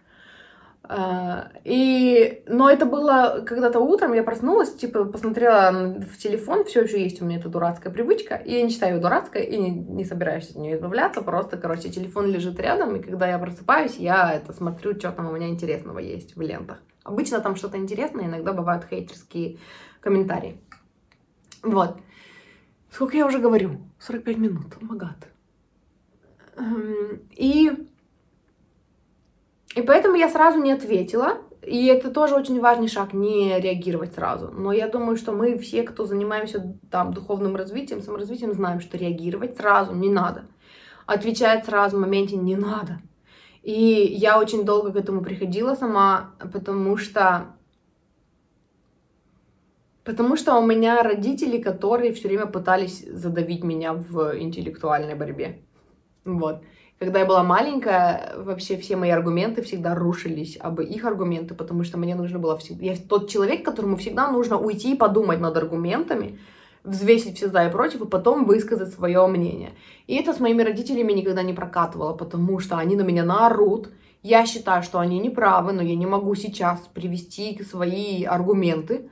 А, и, но это было когда-то утром, я проснулась, типа, посмотрела в телефон, все еще есть у меня эта дурацкая привычка, и я не считаю ее дурацкой, и не, не собираюсь от нее избавляться, просто, короче, телефон лежит рядом, и когда я просыпаюсь, я это смотрю, что там у меня интересного есть в лентах. Обычно там что-то интересное, иногда бывают хейтерские комментарии. Вот. Сколько я уже говорю? 45 минут. Магат. Эм, и, и поэтому я сразу не ответила. И это тоже очень важный шаг, не реагировать сразу. Но я думаю, что мы все, кто занимаемся там духовным развитием, саморазвитием, знаем, что реагировать сразу не надо. Отвечать сразу в моменте не надо. И я очень долго к этому приходила сама, потому что Потому что у меня родители, которые все время пытались задавить меня в интеллектуальной борьбе. Вот. Когда я была маленькая, вообще все мои аргументы всегда рушились об их аргументы, потому что мне нужно было всегда... Я тот человек, которому всегда нужно уйти и подумать над аргументами, взвесить все за и против, и потом высказать свое мнение. И это с моими родителями никогда не прокатывало, потому что они на меня наорут. Я считаю, что они не правы, но я не могу сейчас привести свои аргументы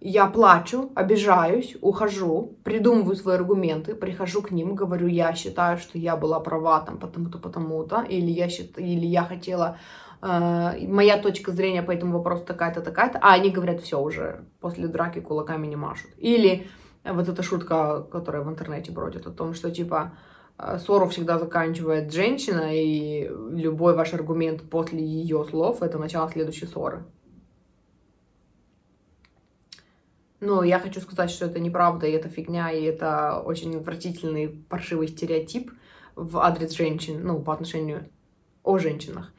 я плачу, обижаюсь, ухожу, придумываю свои аргументы, прихожу к ним, говорю, я считаю, что я была права там потому-то, потому-то, или я, счит... или я хотела, э, моя точка зрения по этому вопросу такая-то, такая-то, а они говорят, все уже, после драки кулаками не машут. Или вот эта шутка, которая в интернете бродит, о том, что типа э, ссору всегда заканчивает женщина, и любой ваш аргумент после ее слов — это начало следующей ссоры. Но я хочу сказать, что это неправда, и это фигня, и это очень отвратительный, паршивый стереотип в адрес женщин, ну, по отношению о женщинах.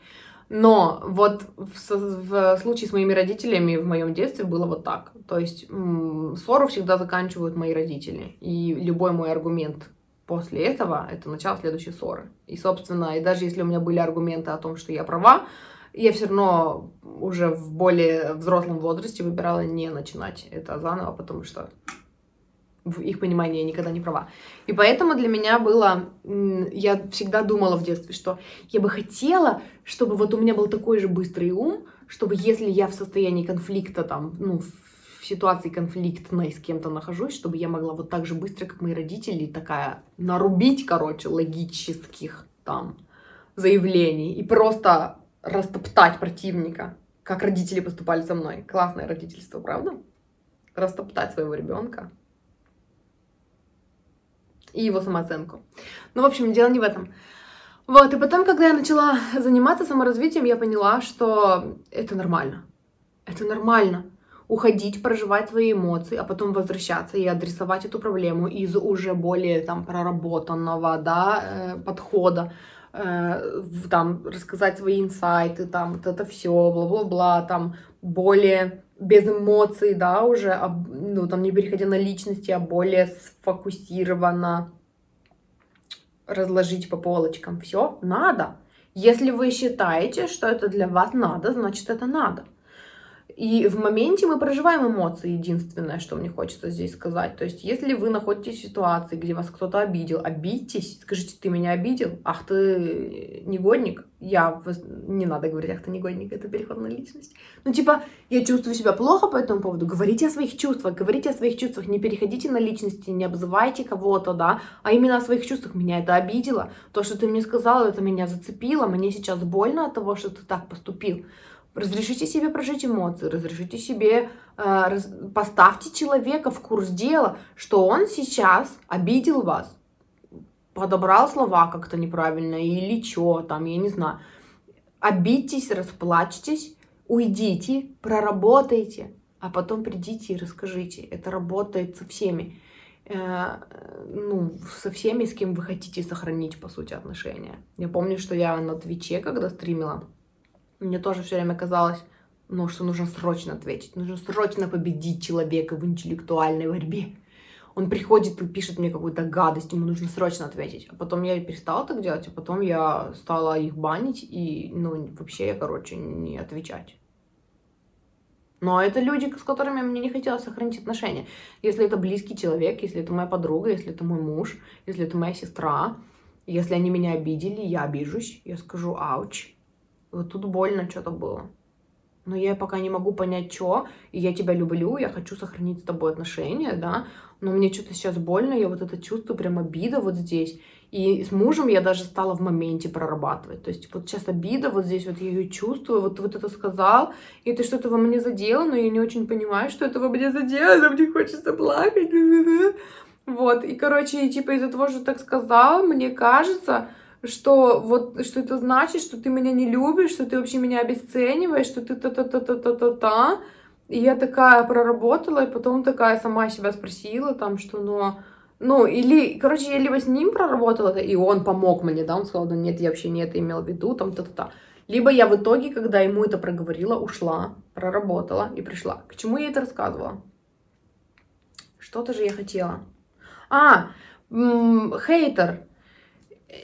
Но вот в, в случае с моими родителями в моем детстве было вот так. То есть ссору всегда заканчивают мои родители. И любой мой аргумент после этого — это начало следующей ссоры. И, собственно, и даже если у меня были аргументы о том, что я права, я все равно уже в более взрослом возрасте выбирала не начинать это заново, потому что в их понимании я никогда не права. И поэтому для меня было... Я всегда думала в детстве, что я бы хотела, чтобы вот у меня был такой же быстрый ум, чтобы если я в состоянии конфликта, там, ну, в ситуации конфликтной с кем-то нахожусь, чтобы я могла вот так же быстро, как мои родители, такая нарубить, короче, логических там заявлений и просто растоптать противника, как родители поступали со мной. Классное родительство, правда? Растоптать своего ребенка и его самооценку. Ну, в общем, дело не в этом. Вот, и потом, когда я начала заниматься саморазвитием, я поняла, что это нормально. Это нормально. Уходить, проживать свои эмоции, а потом возвращаться и адресовать эту проблему из уже более там проработанного, да, э, подхода там, рассказать свои инсайты, там, вот это все, бла-бла-бла, там, более без эмоций, да, уже, ну, там, не переходя на личности, а более сфокусированно разложить по полочкам. Все надо. Если вы считаете, что это для вас надо, значит, это надо. И в моменте мы проживаем эмоции, единственное, что мне хочется здесь сказать. То есть, если вы находитесь в ситуации, где вас кто-то обидел, обидьтесь, скажите, ты меня обидел, ах ты негодник, я, не надо говорить, ах ты негодник, это переход на личность. Ну, типа, я чувствую себя плохо по этому поводу, говорите о своих чувствах, говорите о своих чувствах, не переходите на личности, не обзывайте кого-то, да, а именно о своих чувствах. Меня это обидело, то, что ты мне сказал, это меня зацепило, мне сейчас больно от того, что ты так поступил. Разрешите себе прожить эмоции, разрешите себе, э, раз, поставьте человека в курс дела, что он сейчас обидел вас, подобрал слова как-то неправильно или что там, я не знаю. Обидьтесь, расплачьтесь, уйдите, проработайте, а потом придите и расскажите. Это работает со всеми. Э, ну, со всеми, с кем вы хотите сохранить, по сути, отношения. Я помню, что я на Твиче, когда стримила, мне тоже все время казалось, ну, что нужно срочно ответить, нужно срочно победить человека в интеллектуальной борьбе. Он приходит и пишет мне какую-то гадость, ему нужно срочно ответить. А потом я перестала так делать, а потом я стала их банить и, ну, вообще я, короче, не отвечать. Но это люди, с которыми мне не хотелось сохранить отношения. Если это близкий человек, если это моя подруга, если это мой муж, если это моя сестра, если они меня обидели, я обижусь, я скажу «ауч», вот тут больно что-то было. Но я пока не могу понять, что. И я тебя люблю, я хочу сохранить с тобой отношения, да. Но мне что-то сейчас больно, я вот это чувствую, прям обида вот здесь. И с мужем я даже стала в моменте прорабатывать. То есть вот сейчас обида вот здесь, вот я ее чувствую, вот, вот это сказал, и это что-то во мне задело, но я не очень понимаю, что это во мне задело, мне хочется плакать. (laughs) Вот, и, короче, типа из-за того, что так сказал, мне кажется, что вот что это значит, что ты меня не любишь, что ты вообще меня обесцениваешь, что ты та-та-та-та-та-та-та. И я такая проработала, и потом такая сама себя спросила, там, что, ну, ну, или, короче, я либо с ним проработала и он помог мне, да, он сказал, да нет, я вообще не это имел в виду, там, та-та-та. Либо я в итоге, когда ему это проговорила, ушла, проработала и пришла. К чему я это рассказывала? Что-то же я хотела. А, м- хейтер.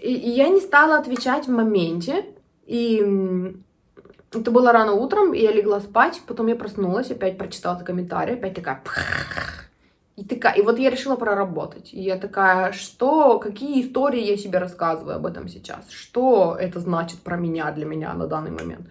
И я не стала отвечать в моменте, и это было рано утром, и я легла спать, потом я проснулась, опять прочитала комментарий, опять такая... И такая, и вот я решила проработать. И я такая, что, какие истории я себе рассказываю об этом сейчас? Что это значит про меня, для меня на данный момент?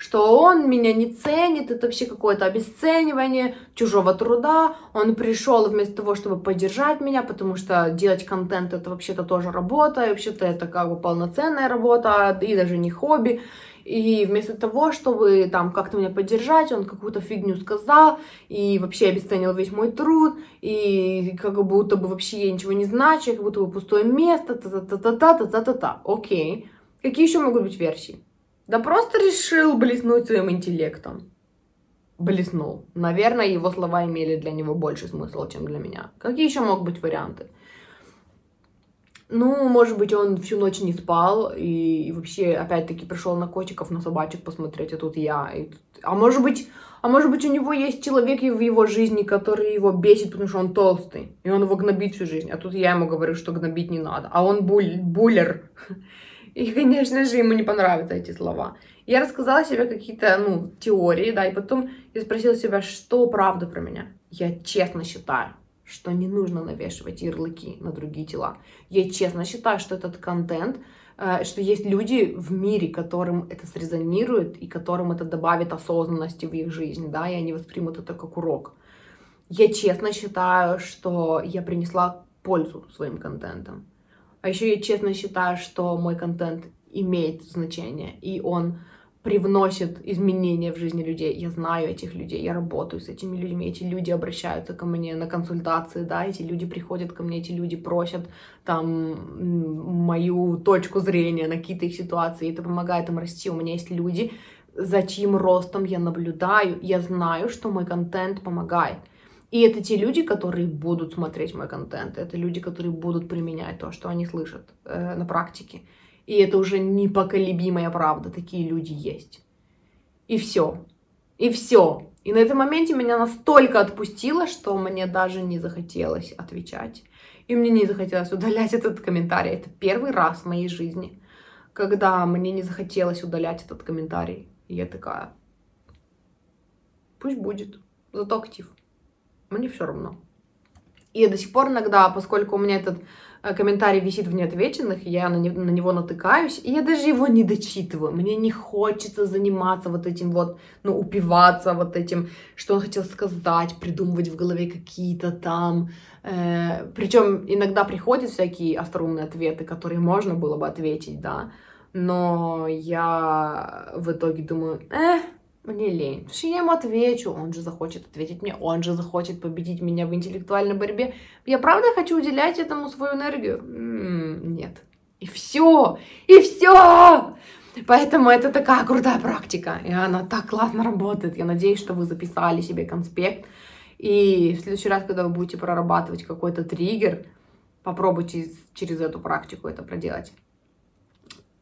Что он меня не ценит, это вообще какое-то обесценивание чужого труда, он пришел вместо того, чтобы поддержать меня, потому что делать контент это вообще-то тоже работа, и вообще-то это как бы полноценная работа, и даже не хобби, и вместо того, чтобы там как-то меня поддержать, он какую-то фигню сказал, и вообще обесценил весь мой труд, и как будто бы вообще я ничего не значу, как будто бы пустое место, та-та-та-та-та-та-та-та. Окей. Какие еще могут быть версии? Да просто решил блеснуть своим интеллектом. Блеснул. Наверное, его слова имели для него больше смысла, чем для меня. Какие еще могут быть варианты? Ну, может быть, он всю ночь не спал и, и вообще, опять-таки, пришел на котиков, на собачек посмотреть, а тут я. И тут... А может быть, а может быть, у него есть человек в его жизни, который его бесит, потому что он толстый, и он его гнобит всю жизнь. А тут я ему говорю, что гнобить не надо. А он буль, буллер. И, конечно же, ему не понравятся эти слова. Я рассказала себе какие-то, ну, теории, да, и потом я спросила себя, что правда про меня. Я честно считаю, что не нужно навешивать ярлыки на другие тела. Я честно считаю, что этот контент, э, что есть люди в мире, которым это срезонирует и которым это добавит осознанности в их жизнь, да, и они воспримут это как урок. Я честно считаю, что я принесла пользу своим контентом. А еще я честно считаю, что мой контент имеет значение, и он привносит изменения в жизни людей. Я знаю этих людей, я работаю с этими людьми, эти люди обращаются ко мне на консультации, да, эти люди приходят ко мне, эти люди просят там мою точку зрения на какие-то их ситуации, и это помогает им расти. У меня есть люди, за чьим ростом я наблюдаю, я знаю, что мой контент помогает. И это те люди, которые будут смотреть мой контент, это люди, которые будут применять то, что они слышат э, на практике. И это уже непоколебимая правда, такие люди есть. И все. И все. И на этом моменте меня настолько отпустило, что мне даже не захотелось отвечать. И мне не захотелось удалять (laughs) этот комментарий. Это первый раз в моей жизни, когда мне не захотелось удалять этот комментарий. И я такая, Пусть будет. Зато актив. Мне все равно. И до сих пор иногда, поскольку у меня этот э, комментарий висит в неотвеченных, я на, не, на него натыкаюсь, и я даже его не дочитываю. Мне не хочется заниматься вот этим вот, ну, упиваться вот этим, что он хотел сказать, придумывать в голове какие-то там. Э, причем иногда приходят всякие остроумные ответы, которые можно было бы ответить, да. Но я в итоге думаю, э, мне лень. Что я ему отвечу, он же захочет ответить мне, он же захочет победить меня в интеллектуальной борьбе. Я правда хочу уделять этому свою энергию? М-м, нет. И все, и все. Поэтому это такая крутая практика, и она так классно работает. Я надеюсь, что вы записали себе конспект. И в следующий раз, когда вы будете прорабатывать какой-то триггер, попробуйте через эту практику это проделать.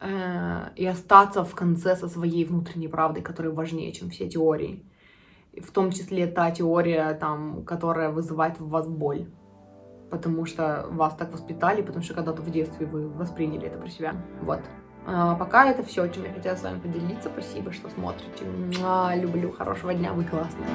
Э, и остаться в конце со своей внутренней правдой, которая важнее, чем все теории. В том числе та теория, там, которая вызывает в вас боль. Потому что вас так воспитали, потому что когда-то в детстве вы восприняли это про себя. Вот. А пока это все, чем я хотела с вами поделиться. Спасибо, что смотрите. Люблю. Хорошего дня. Вы классные.